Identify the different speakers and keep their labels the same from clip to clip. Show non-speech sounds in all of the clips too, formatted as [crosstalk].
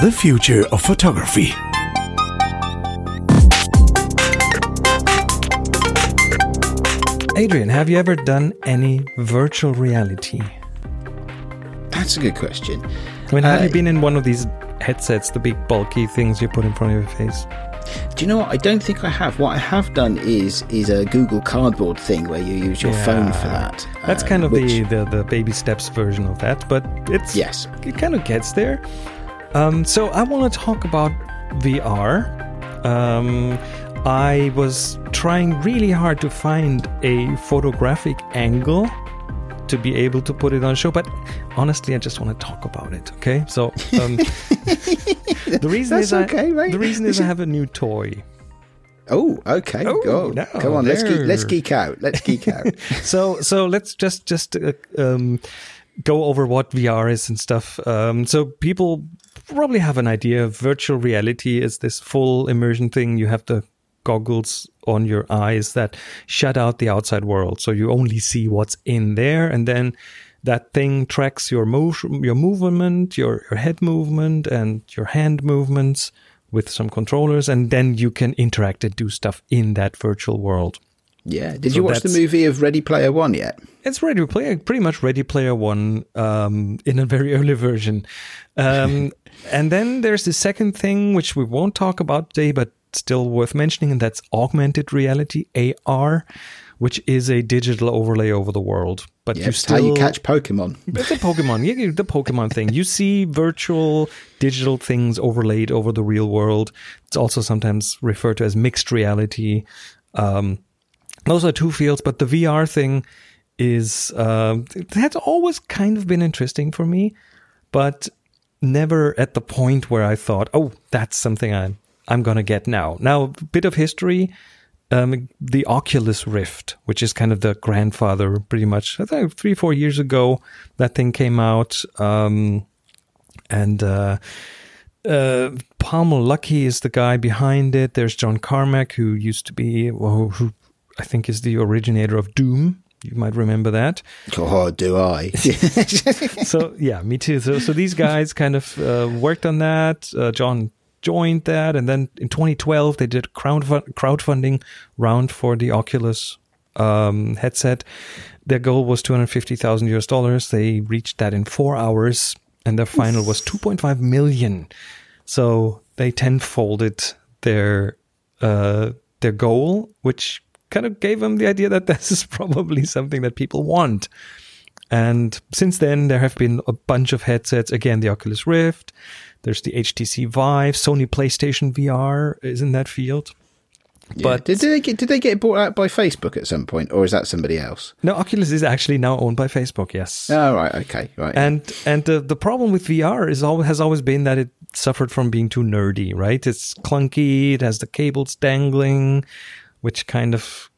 Speaker 1: The future of photography.
Speaker 2: Adrian, have you ever done any virtual reality?
Speaker 3: That's a good question.
Speaker 2: I mean, have
Speaker 3: Uh,
Speaker 2: you been in one of these headsets, the big bulky things you put in front of your face?
Speaker 3: Do you know what? I don't think I have. What I have done is is a Google Cardboard thing where you use your phone for that.
Speaker 2: That's
Speaker 3: um,
Speaker 2: kind of
Speaker 3: which-
Speaker 2: the, the the baby steps version of that, but it's
Speaker 3: Yes.
Speaker 2: it kind of gets there. Um, so I want to talk about VR. Um, I was trying really hard to find a photographic angle to be able to put it on show, but honestly, I just want to talk about it. Okay, so um, [laughs] the reason
Speaker 3: That's
Speaker 2: is I,
Speaker 3: okay, mate.
Speaker 2: the reason is I have a new toy.
Speaker 3: Oh, okay.
Speaker 2: Oh,
Speaker 3: Go.
Speaker 2: no,
Speaker 3: Come on. Let's geek, let's geek out. Let's geek out. [laughs]
Speaker 2: so so let's just just uh, um, go over what VR is and stuff. Um, so people probably have an idea. Virtual reality is this full immersion thing. You have the goggles on your eyes that shut out the outside world, so you only see what's in there, and then that thing tracks your motion, your movement, your your head movement, and your hand movements with some controllers, and then you can interact and do stuff in that virtual world.
Speaker 3: Yeah. Did
Speaker 2: So
Speaker 3: you watch the movie of Ready Player One yet?
Speaker 2: It's Ready Player, pretty much Ready Player One um, in a very [laughs] early version. Um, [laughs] and then there's the second thing, which we won't talk about today, but still worth mentioning, and that's augmented reality (AR), which is a digital overlay over the world. But
Speaker 3: Yeah.
Speaker 2: you still
Speaker 3: how you catch Pokemon.
Speaker 2: it's the Pokemon, yeah, the Pokemon thing. You see virtual digital things overlaid over the real world. It's also sometimes referred to as mixed reality. Um, those are two fields, but the VR thing is uh, that's always kind of been interesting for me, but never at the point where I thought, oh, that's something I'm I'm gonna get now. Now, a bit of history. Um, the Oculus Rift, which is kind of the grandfather, pretty much. I think three, four years ago, that thing came out, um, and uh, uh, Palmer Luckey is the guy behind it. There's John Carmack, who used to be, who I think is the originator of Doom. You might remember that.
Speaker 3: Oh, do I? [laughs]
Speaker 2: so yeah, me too. So so these guys kind of uh, worked on that. Uh, John joined that, and then in 2012 they did a crowdfund- crowdfunding round for the Oculus um, headset. Their goal was 250,000 US dollars. They reached that in four hours, and their final was 2.5 million. So they tenfolded their uh, their goal, which kind of gave them the idea that [laughs] this is probably something that people want. And since then, there have been a bunch of headsets. Again, the Oculus Rift. There's the HTC Vive. Sony PlayStation VR is in that field.
Speaker 3: Yeah.
Speaker 2: But
Speaker 3: did, did they get did they get bought out by Facebook at some point, or is that somebody else?
Speaker 2: no, Oculus is actually now owned by Facebook. Yes.
Speaker 3: Oh, right. Okay. Right.
Speaker 2: And and the the problem with VR is always has always been that it suffered from being too nerdy, right? It's clunky. It has the cables dangling, which kind of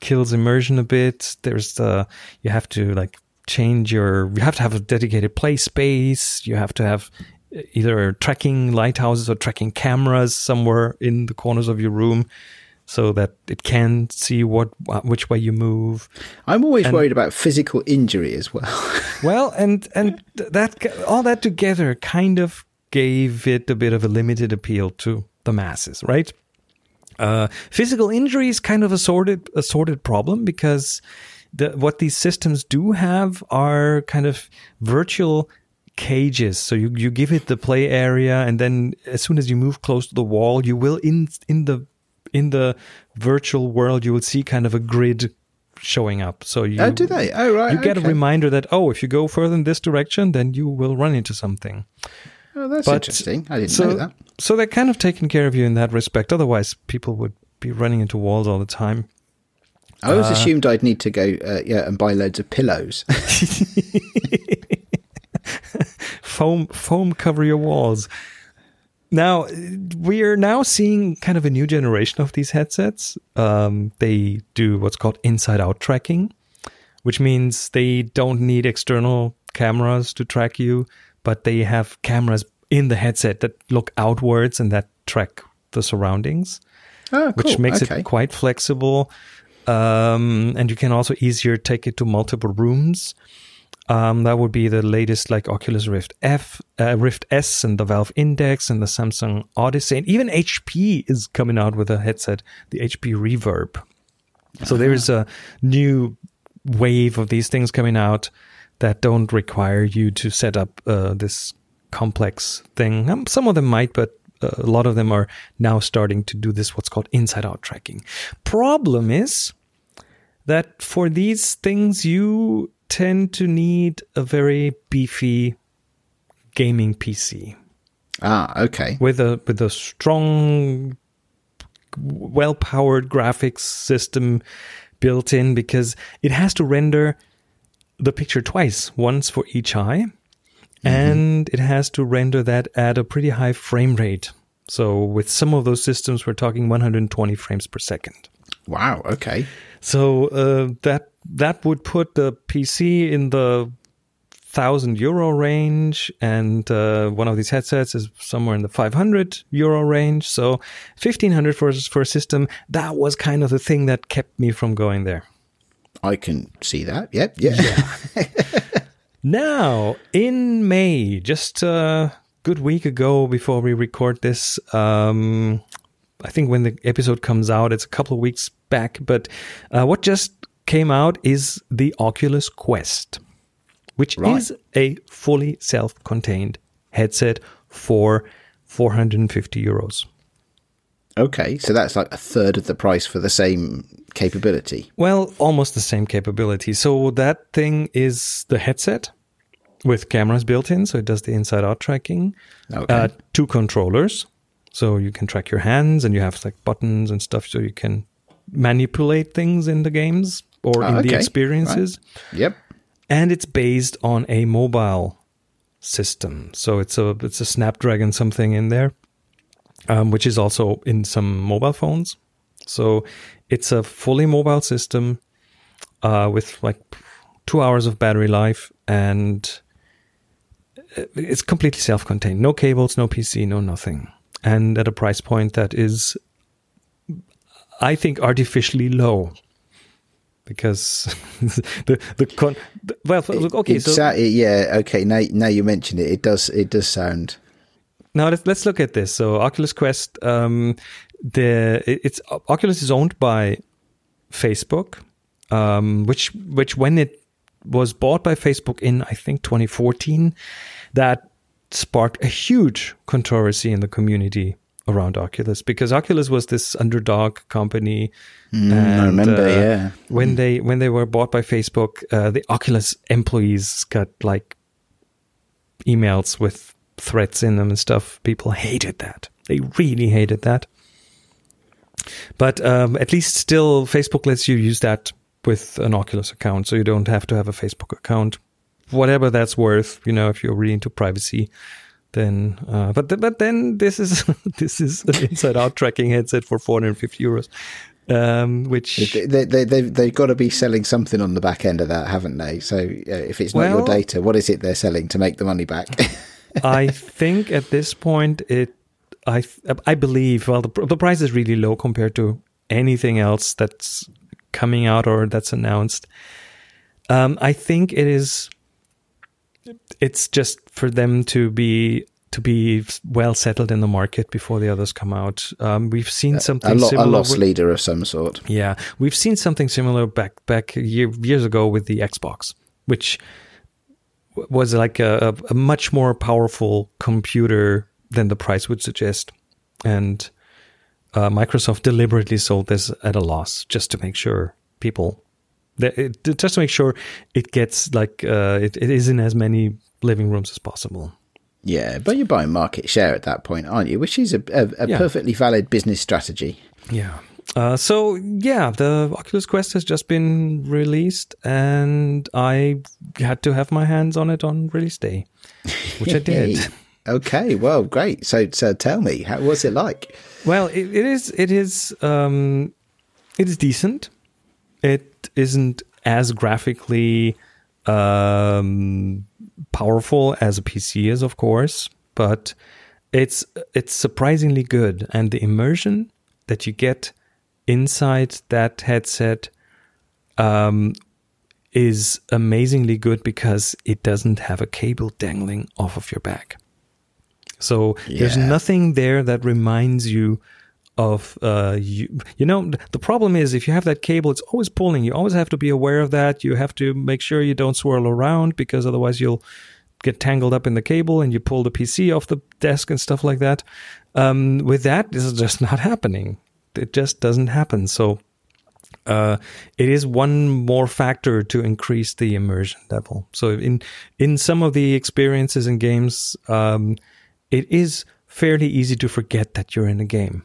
Speaker 2: kills immersion a bit. There's the you have to like change your you have to have a dedicated play space. You have to have uh, either tracking lighthouses or tracking cameras somewhere in the corners of your room so that it can see what uh, which way you move.
Speaker 3: I'm always worried about physical injury as well. [laughs]
Speaker 2: Well, and and that all that together kind of gave it a bit of a limited appeal to the masses, right? Uh, physical injury is kind of a sorted a sorted problem because the, what these systems do have are kind of virtual cages. So you, you give it the play area, and then as soon as you move close to the wall, you will in in the in the virtual world you will see kind of a grid showing up. So you
Speaker 3: oh, do they? Oh, right.
Speaker 2: you get a reminder that oh, if you go further in this direction, then you will run into something.
Speaker 3: Oh, that's
Speaker 2: But-
Speaker 3: interesting. I didn't
Speaker 2: so,
Speaker 3: know that.
Speaker 2: so they're kind of taking care of you in that respect. Otherwise, people would be running into walls all the time.
Speaker 3: I always
Speaker 2: uh,
Speaker 3: assumed I'd need to go, uh, yeah, and buy loads of pillows. [laughs]
Speaker 2: foam foam cover your walls. Now we are now seeing kind of a new generation of these headsets. Um, they do what's called inside out tracking, which means they don't need external cameras to track you, but they have cameras in the headset that look outwards and that track the surroundings.
Speaker 3: oh, cool.
Speaker 2: which makes
Speaker 3: okay.
Speaker 2: it quite flexible. Um, and you can also easier take it to multiple rooms. Um, that would be the latest, like Oculus Rift F, uh, Rift S, and the Valve Index, and the Samsung Odyssey, and even HP is coming out with a headset, the HP Reverb. So there is a new wave of these things coming out that don't require you to set up uh, this complex thing. Um, some of them might, but uh, a lot of them are now starting to do this what's called inside out tracking. Problem is that for these things you tend to need a very beefy gaming PC
Speaker 3: Ah, okay.
Speaker 2: with a with a strong well powered graphics system built in because it has to render the picture twice once for each eye and it has to render that at a pretty high frame rate so with some of those systems we're talking 120 frames per second
Speaker 3: Wow. Okay.
Speaker 2: so uh, that that would put the PC in the thousand euro range, and uh, one of these headsets is somewhere in the five hundred euro range. So fifteen hundred for for a system. That was kind of the thing that kept me from going there.
Speaker 3: I can see that. Yep. Yeah. [laughs]
Speaker 2: Now in May, just a good week ago, before we record this, um, I think when the episode comes out, it's a couple of weeks back. But uh, what just came out is the Oculus Quest, which
Speaker 3: Right.
Speaker 2: is a fully self-contained headset for 450 euros.
Speaker 3: Okay. So that's like a third of the price for the same capability.
Speaker 2: Well, almost the same capability. So that thing is the headset with cameras built in, so it does the inside out tracking.
Speaker 3: Okay.
Speaker 2: Uh, two controllers, so you can track your hands and you have like buttons and stuff, so you can manipulate things in the games or
Speaker 3: Oh,
Speaker 2: in
Speaker 3: okay.
Speaker 2: the experiences.
Speaker 3: Yep.
Speaker 2: And it's based on a mobile system, so it's a it's a Snapdragon something in there, um, which is also in some mobile phones. So it's a fully mobile system uh, with like two hours of battery life, and uh, it's completely self-contained. No cables, no PC, no nothing, and at a price point that is, I think, artificially low. Because [laughs] the the con the, well look, okay
Speaker 3: It
Speaker 2: so
Speaker 3: sa- it- yeah. Okay. Now, now you mention it, it does. It does sound.
Speaker 2: Now let's let's look at this. So Oculus Quest, um, the it's Oculus is owned by Facebook, um, which which when it was bought by Facebook in I think 2014, that sparked a huge controversy in the community around Oculus because Oculus was this underdog company.
Speaker 3: Mm, I remember, yeah.
Speaker 2: When they when they were bought by Facebook, uh, the Oculus employees got like emails with threats in them and stuff. People hated that. They really hated that. But um, at least still, Facebook lets you use that with an Oculus account, so you don't have to have a Facebook account. Whatever that's worth, you know, if you're really into privacy, then. Uh, but th- but then this is [laughs] this is an inside-out tracking headset for 450 euros, um, which
Speaker 3: They, they, they, they've, got to be selling something on the back end of that, haven't they? So uh, if it's not your data, what is it they're selling to make the money back? [laughs]
Speaker 2: I think at this point it I I believe well the the price is really low compared to anything else that's coming out or that's announced. Um, I think it is it's just for them to be to be well settled in the market before the others come out. Um, we've seen something
Speaker 3: a, lo- a loss
Speaker 2: with-
Speaker 3: leader of some sort.
Speaker 2: yeah, we've seen something similar back back year, years ago with the Xbox, which was like a, a, much more powerful computer than the price would suggest, and uh, Microsoft deliberately sold this at a loss just to make sure people, that it, just to make sure it gets like uh, it, it is in as many living rooms as possible.
Speaker 3: Yeah, but you're buying market share at that point, aren't you? Which is a, a, a
Speaker 2: Yeah.
Speaker 3: perfectly valid business strategy.
Speaker 2: Yeah. Uh, so yeah, the Oculus Quest has just been released, and I had to have my hands on it on release day, which I did. [laughs]
Speaker 3: Okay, well, great. So, so tell me, how was it like?
Speaker 2: well, it, it is. It is. Um, it is decent. It isn't as graphically um, powerful as a PC is, of course, but it's it's surprisingly good, and the immersion that you get inside that headset um, is amazingly good because it doesn't have a cable dangling off of your back. So there's nothing there that reminds you of uh you you know the problem is if you have that cable it's always pulling. You always have to be aware of that. You have to make sure you don't swirl around because otherwise you'll get tangled up in the cable and you pull the PC off the desk and stuff like that. Um with that this is just [laughs] not happening it just doesn't happen so uh, it is one more factor to increase the immersion level. So in in some of the experiences in games, um, it is fairly easy to forget that you're in a game.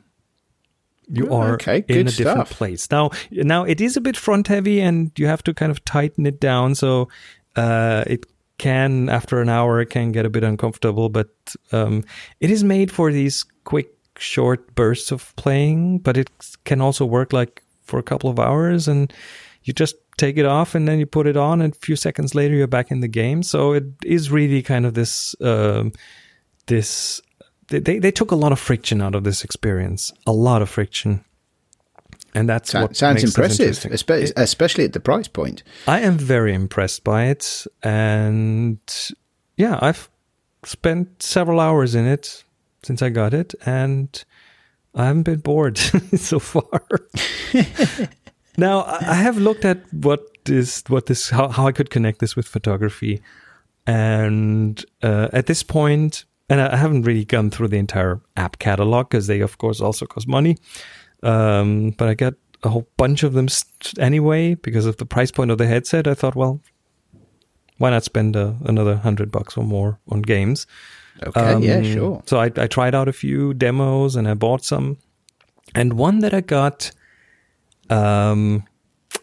Speaker 2: You
Speaker 3: Oh,
Speaker 2: are
Speaker 3: okay,
Speaker 2: in a different
Speaker 3: stuff.
Speaker 2: place now. Now it is a bit front heavy, and you have to kind of tighten it down. So uh, it can, after an hour, it can get a bit uncomfortable. But um, it is made for these quick, short bursts of playing. But it can also work like for a couple of hours, and you just take it off, and then you put it on, and a few seconds later, you're back in the game. So it is really kind of this um, this. They, they took a lot of friction out of this experience, a lot of friction, and that's
Speaker 3: Sa-
Speaker 2: what
Speaker 3: sounds impressive, especially at the price point.
Speaker 2: I am very impressed by it, and yeah, I've spent several hours in it since I got it, and I haven't been bored [laughs] so far. [laughs] now I have looked at what is what this how, how I could connect this with photography, and uh, at this point, and I haven't really gone through the entire app catalog because they of course also cost money. Um, but I got a whole bunch of them st- anyway because of the price point of the headset. I thought, well, why not spend uh, another hundred bucks or more on games?
Speaker 3: Okay, yeah,
Speaker 2: Um,
Speaker 3: sure.
Speaker 2: So I, I tried out a few demos and I bought some, and one that I got, um,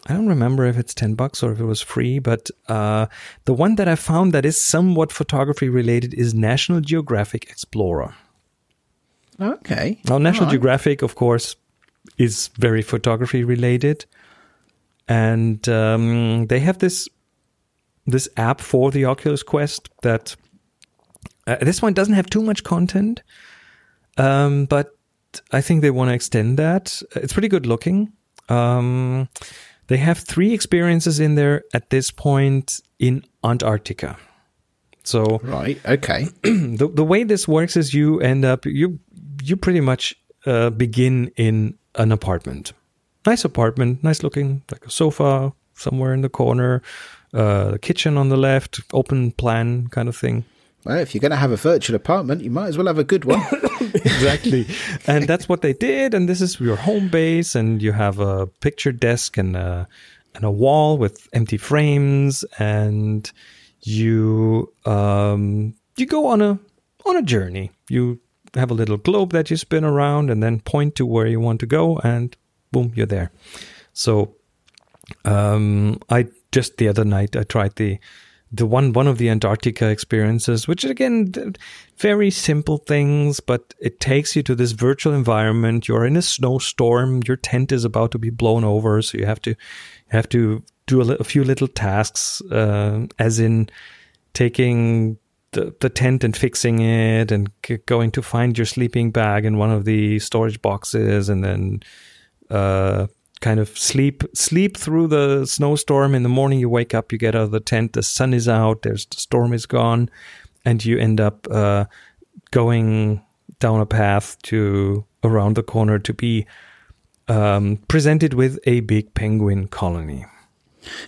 Speaker 2: I don't remember if it's ten bucks or if it was free, but uh, the one that I found that is somewhat photography related is National Geographic Explorer.
Speaker 3: Okay.
Speaker 2: Now, National
Speaker 3: Alright.
Speaker 2: Geographic, of course, is very photography related, and um, they have this this app for the Oculus Quest that uh, this one doesn't have too much content, um, but I think they want to extend that. It's pretty good looking. Um, they have three experiences in there at this point in Antarctica. So
Speaker 3: Right. Okay. [clears throat]
Speaker 2: the the way this works is you end up you you pretty much uh, begin in an apartment, nice apartment, nice looking, like a sofa somewhere in the corner, uh, kitchen on the left, open plan kind of thing.
Speaker 3: Well, if you're going to have a virtual apartment, you might as well have a good one. [coughs] [laughs]
Speaker 2: exactly. and that's what they did. And this is your home base, and you have a picture desk and a, and a wall with empty frames, and you um, you go on a on a journey. You have a little globe that you spin around, and then point to where you want to go, and boom, you're there. So um, I just the other night I tried the the one one of the Antarctica experiences, which again very simple things, but it takes you to this virtual environment. You're in a snowstorm. Your tent is about to be blown over, so you have to have to do a, li- a few little tasks, uh, as in taking the, the tent and fixing it, and c- going to find your sleeping bag in one of the storage boxes, and then uh, kind of sleep sleep through the snowstorm. In the morning, you wake up, you get out of the tent, the sun is out, there's the storm is gone, and you end up uh, going down a path to around the corner to be um, presented with a big penguin colony.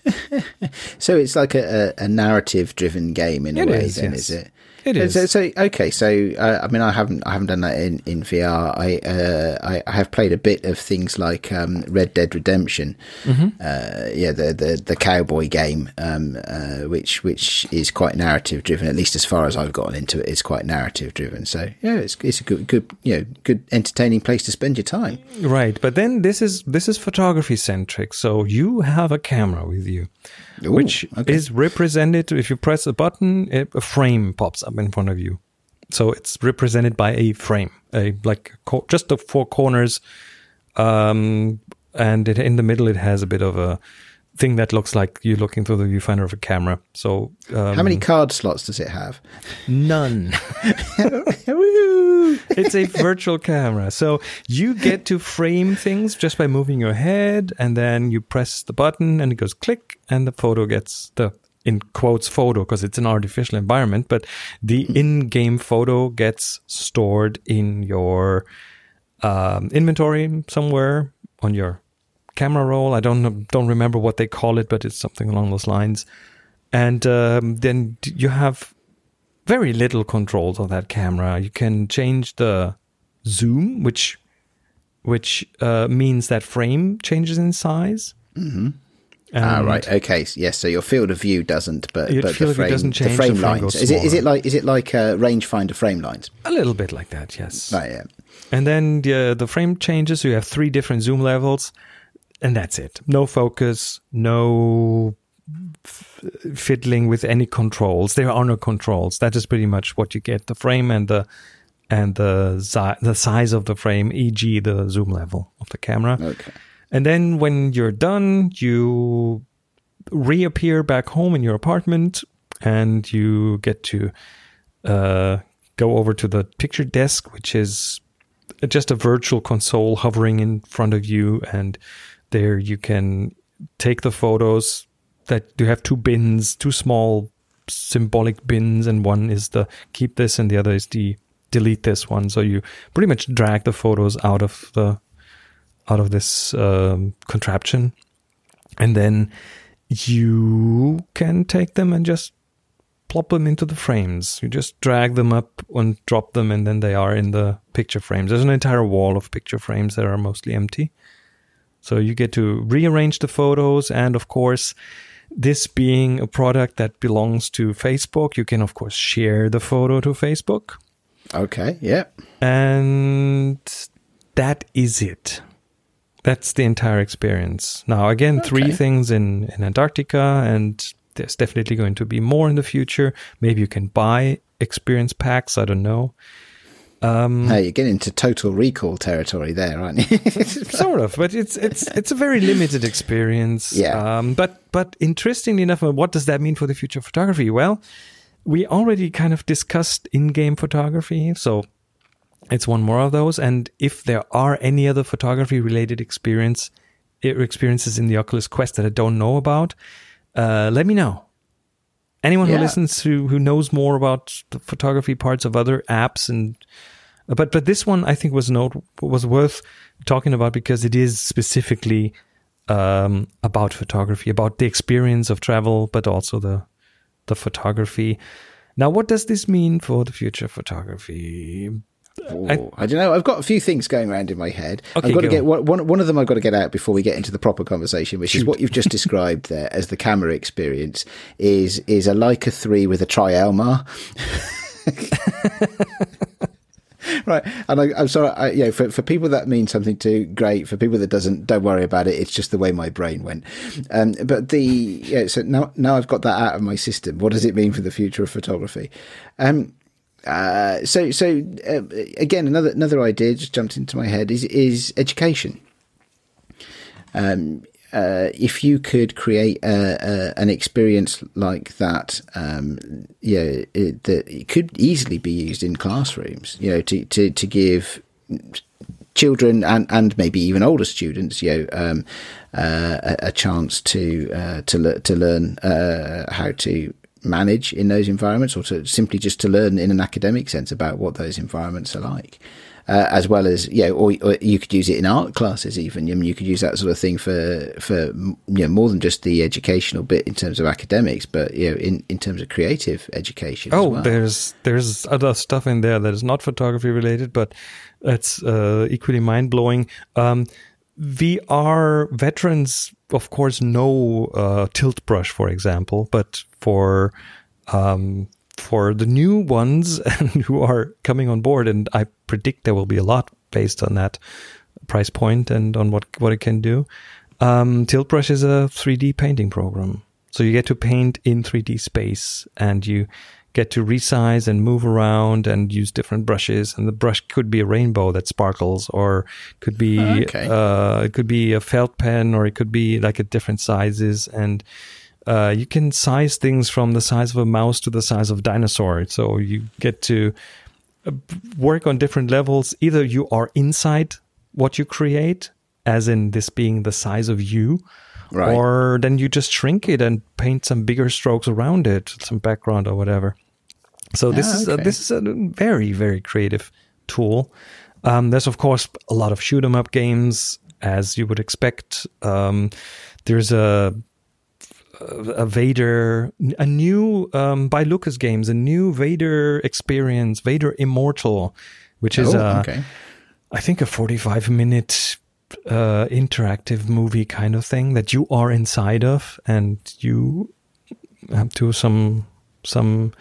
Speaker 2: [laughs]
Speaker 3: so it's like a, a, a narrative-driven game in a way,
Speaker 2: is,
Speaker 3: then,
Speaker 2: yes.
Speaker 3: is it?
Speaker 2: It is.
Speaker 3: So, so okay, so uh, I mean, I haven't, I haven't done that in, in VR. I, uh, I, I have played a bit of things like um, Red Dead Redemption,
Speaker 2: Mm-hmm.
Speaker 3: uh, yeah, the, the the cowboy game, um, uh, which which is quite narrative driven. At least as far as I've gotten into it, it's quite narrative driven. So yeah, it's it's a good good you know good entertaining place to spend your time.
Speaker 2: Right, but then this is this is photography centric. So you have a camera with you,
Speaker 3: Ooh,
Speaker 2: which
Speaker 3: okay.
Speaker 2: is represented. If you press a button, it, a frame pops up in front of you. So it's represented by a frame, a like co- just the four corners, um, and it, in the middle it has a bit of a thing that looks like you're looking through the viewfinder of a camera. So um,
Speaker 3: How many card slots does it have?
Speaker 2: None. [laughs] [laughs] It's a virtual camera. So you get to frame things just by moving your head and then you press the button and it goes click and the photo gets the in quotes photo because it's an artificial environment, but the in-game photo gets stored in your um, inventory somewhere on your camera roll. I don't know, don't remember what they call it, but it's something along those lines. And um, then you have very little controls on that camera. You can change the zoom, which which uh, means that frame changes in size. Mm-hmm.
Speaker 3: Ah, right. Okay. Yes. So your field of view doesn't, but but the frame,
Speaker 2: doesn't
Speaker 3: the frame
Speaker 2: the frame
Speaker 3: lines. Is it? Is it like? Is it like uh, rangefinder frame lines?
Speaker 2: A little bit like that, yes.
Speaker 3: Right. Yeah.
Speaker 2: And then the the frame changes. So you have three different zoom levels, and that's it. No focus, no f- fiddling with any controls. There are no controls. That is pretty much what you get: the frame and the and the zi- the size of the frame, e.g., the zoom level of the camera.
Speaker 3: Okay.
Speaker 2: And then when you're done, you reappear back home in your apartment and you get to uh, go over to the picture desk, which is just a virtual console hovering in front of you. And there you can take the photos that you have two bins, two small symbolic bins, and one is the keep this and the other is the delete this one. So you pretty much drag the photos out of the out of this um, contraption, and then you can take them and just plop them into the frames. You just drag them up and drop them, and then they are in the picture frames. There's an entire wall of picture frames that are mostly empty. So you get to rearrange the photos, and of course, this being a product that belongs to Facebook, you can of course share the photo to Facebook.
Speaker 3: Okay. Yeah.
Speaker 2: And that is it. That's the entire experience. Now, again, three things in, in Antarctica, and there's definitely going to be more in the future. Maybe you can buy experience packs. I don't know. Um,
Speaker 3: Hey, you're getting into total recall territory there, aren't you? [laughs]
Speaker 2: sort of, but it's it's it's a very limited experience.
Speaker 3: Yeah.
Speaker 2: Um, but but interestingly enough, uh, what does that mean for the future of photography? Well, we already kind of discussed in-game photography, so it's one more of those. And if there are any other photography-related experience eh, experiences in the Oculus Quest that I don't know about, uh, let me know. Anyone who listens to who knows more about the photography parts of other apps and but but this one I think was note was worth talking about because it is specifically um, about photography, about the experience of travel, but also the the photography. Now, what does this mean for the future of photography?
Speaker 3: Ooh, I, don't know. I've got a few things going around in my head.
Speaker 2: Okay,
Speaker 3: I've got to get one, one. One of them I've got to get out before we get into the proper conversation, which is what you've just described there as the camera experience. Is is a Leica three with a Tri-Elmar. [laughs] right, and I, I'm sorry. I, you know, for for people that means something to, great. For people that doesn't, don't worry about it. It's just the way my brain went. Um, but the yeah. So now now I've got that out of my system. What does it mean for the future of photography? Um, uh, so so uh, again, another another idea just jumped into my head is is education. Um, uh, if you could create a, a, an experience like that, um, yeah, it, that it could easily be used in classrooms. You know, to to to give children and, and maybe even older students, you know, um, uh, a, a chance to uh, to le- to learn uh, how to manage in those environments, or to simply just to learn in an academic sense about what those environments are like. Uh, as well as you know, or, or you could use it in art classes. Even I mean, you could use that sort of thing for for you know more than just the educational bit in terms of academics, but you know in, in terms of creative education.
Speaker 2: Oh,
Speaker 3: as well.
Speaker 2: there's there's other stuff in there that is not photography related, but it's uh, equally mind blowing. Um, VR veterans, of course, know uh, tilt brush, for example, but for um, for the new ones [laughs] who are coming on board, and I predict there will be a lot based on that price point and on what what it can do. Um, tilt brush is a 3D painting program, so you get to paint in 3D space, and you get to resize and move around and use different brushes. And the brush could be a rainbow that sparkles, or could be
Speaker 3: okay.
Speaker 2: uh, it could be a felt pen, or it could be like at different sizes. And uh, you can size things from the size of a mouse to the size of a dinosaur. So you get to uh, work on different levels. Either you are inside what you create, as in this being the size of you,
Speaker 3: Right.
Speaker 2: or then you just shrink it and paint some bigger strokes around it, some background or whatever. So this
Speaker 3: Ah,
Speaker 2: is a, this is a very very creative tool. Um, there's of course a lot of shoot 'em up games, as you would expect. Um, there's a a Vader, a new um, by Lucas Games, a new Vader experience, Vader Immortal, which is
Speaker 3: oh,
Speaker 2: a
Speaker 3: okay.
Speaker 2: I think a 45 minute uh, interactive movie kind of thing that you are inside of and you have to some some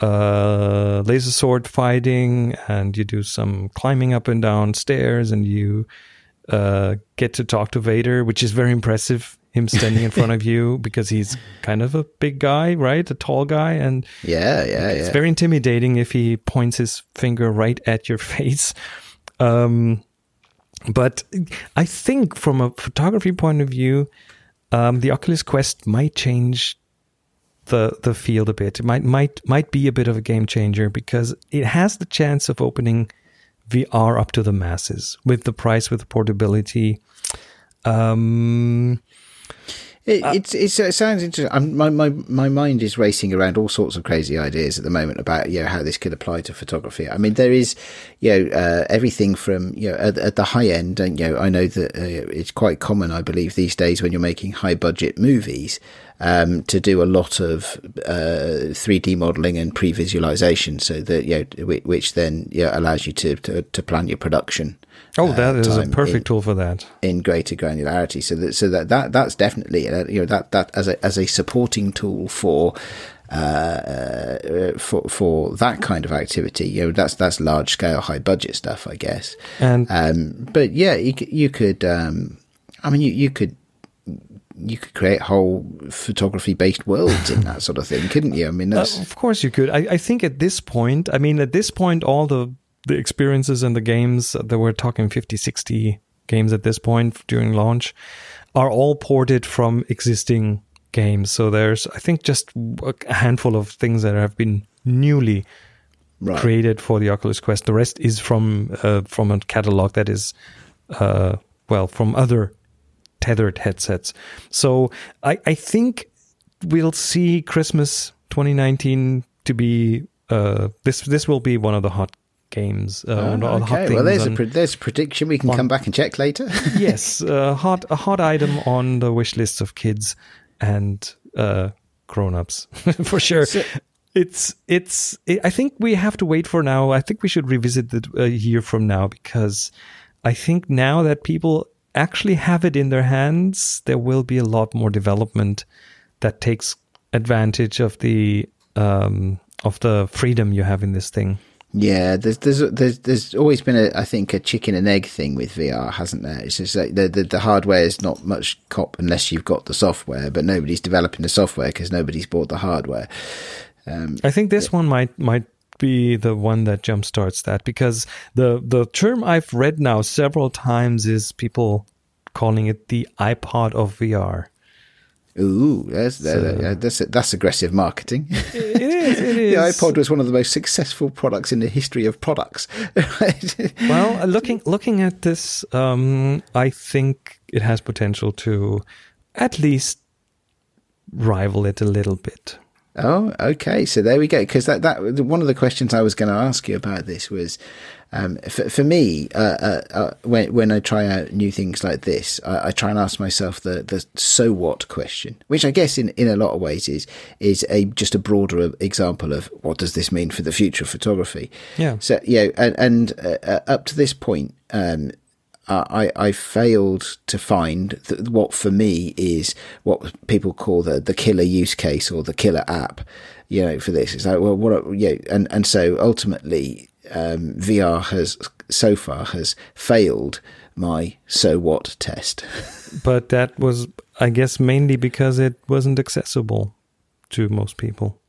Speaker 2: uh, laser sword fighting and you do some climbing up and down stairs and you uh, get to talk to Vader, which is very impressive. Him standing in front of [laughs] you because he's kind of a big guy, right? A tall guy, and
Speaker 3: Yeah, yeah,
Speaker 2: it's
Speaker 3: yeah.
Speaker 2: very intimidating if he points his finger right at your [laughs] face. Um, but I think from a photography point of view, um, the Oculus Quest might change the the field a bit. It might might might be a bit of a game changer because it has the chance of opening VR up to the masses with the price, with the portability. Um,
Speaker 3: It, it's, it's, it sounds interesting. I'm, my, my, my mind is racing around all sorts of crazy ideas at the moment about, you know, how this could apply to photography. I mean, there is, you know, uh, everything from, you know, at, at the high end, and, you know, I know that uh, it's quite common, I believe, these days when you're making high budget movies, um, to do a lot of, uh, 3D modeling and pre-visualization so that, you know, which, then, you know, allows you to, to, to plan your production.
Speaker 2: oh,
Speaker 3: uh,
Speaker 2: that is a perfect
Speaker 3: in-
Speaker 2: tool for that.
Speaker 3: in greater granularity. So that so that, that that's definitely uh, you know that that as a as a supporting tool for. Uh, uh, for for that kind of activity, you know, that's that's large scale, high budget stuff, I guess.
Speaker 2: And
Speaker 3: Um, but yeah, you you could, um, I mean, you you could you could create whole photography based worlds and that sort of thing, couldn't you? I mean, that's
Speaker 2: Uh, of course you could. I, I think at this point, I mean, at this point, all the the experiences and the games that we're talking 50, 60 games at this point during launch are all ported from existing games. So there's, I think, just a handful of things that have been newly
Speaker 3: right.
Speaker 2: created for the Oculus Quest. The rest is from uh, from a catalog that is, uh, well, from other tethered headsets. So I, I think we'll see Christmas 2019 to be uh, this. This will be one of the hot games. Uh, hot
Speaker 3: okay, well, there's a pre- there's a prediction we can come back and check later. [laughs]
Speaker 2: yes, uh, hot a hot item on the wish lists of kids and uh, grown-ups [laughs] for sure.
Speaker 3: So-
Speaker 2: it's it's. It, I think we have to wait for now. I think we should revisit it a year from now because I think now that people actually have it in their hands, there will be a lot more development that takes advantage of the um, of the freedom you have in this thing.
Speaker 3: Yeah, there's there's there's there's always been a I think a chicken and egg thing with VR, hasn't there? It's just like the the, the hardware is not much cop unless you've got the software, but nobody's developing the software because nobody's bought the hardware. Um,
Speaker 2: I think this one might might be the one that jumpstarts that because the the term I've read now several times is people calling it the iPod of VR.
Speaker 3: ooh, that's that, that's that's aggressive marketing.
Speaker 2: It is. It [laughs]
Speaker 3: the iPod was one of the most successful products in the history of products. [laughs]
Speaker 2: Well, uh, looking looking at this, um, I think it has potential to at least rival it a little bit.
Speaker 3: Oh, okay. So there we go. Because that, that one of the questions I was going to ask you about this was, um, for, for me, uh, uh, uh, when when I try out new things like this, I, I try and ask myself the the so what question, which I guess in, in a lot of ways is is a just a broader example of what does this mean for the future of photography.
Speaker 2: Yeah.
Speaker 3: So yeah, and, and uh, uh, up to this point, um, I, I failed to find what for me is what people call the, the killer use case or the killer app, you know, for this. It's like, well, what, are- yeah, and, and so ultimately, um, VR has so far has failed my so what test. [laughs]
Speaker 2: But that was, I guess, mainly because it wasn't accessible to most people.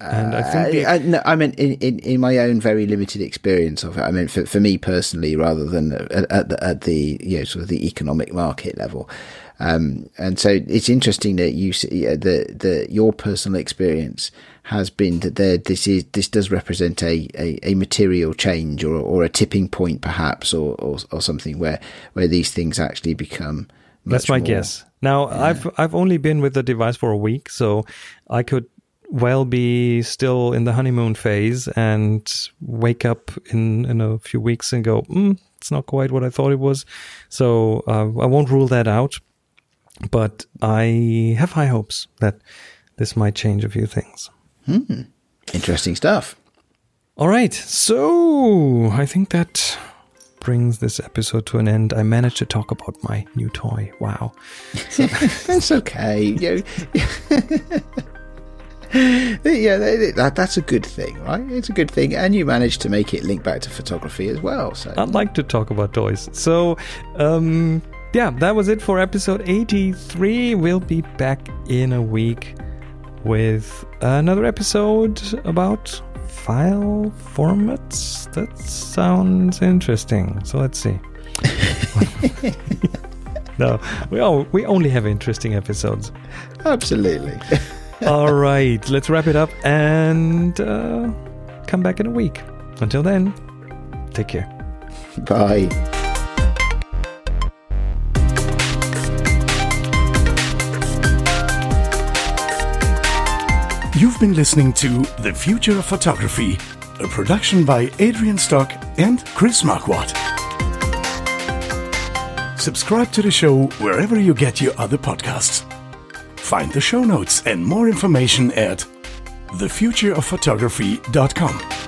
Speaker 2: And I think the,
Speaker 3: I, I, no, I mean, in, in, in my own very limited experience of it, I mean, for, for me personally, rather than at, at, the, at the you know sort of the economic market level, um, and so it's interesting that you see uh, the the your personal experience has been that there this is this does represent a, a, a material change or or a tipping point perhaps or, or, or something where where these things actually become.
Speaker 2: That's my
Speaker 3: more,
Speaker 2: guess. Now
Speaker 3: Yeah.
Speaker 2: I've I've only been with the device for a week, so I could well be still in the honeymoon phase and wake up in in a few weeks and go, mm, it's not quite what I thought it was. So uh, I won't rule that out, but I have high hopes that this might change a few things.
Speaker 3: Interesting stuff.
Speaker 2: All right, so I think that brings this episode to an end. I managed to talk about my new toy. Wow. [laughs]
Speaker 3: That's okay. [laughs] [laughs] [laughs] Yeah, that- that's a good thing, right? It's a good thing, and you managed to make it link back to photography as well. So
Speaker 2: I'd like to talk about toys. So, um, yeah, that was it for episode 83. We'll be back in a week with another episode about file formats. That sounds interesting. So let's see. [laughs] [laughs] no, we, all, we only have interesting episodes.
Speaker 3: absolutely.
Speaker 2: All right, let's wrap it up and uh, come back in a week. Until then, take care.
Speaker 3: Bye.
Speaker 1: You've been listening to The Future of Photography, a production by Adrian Stock and Chris Marquardt. Subscribe to the show wherever you get your other podcasts. Find the show notes and more information at thefutureofphotography.com.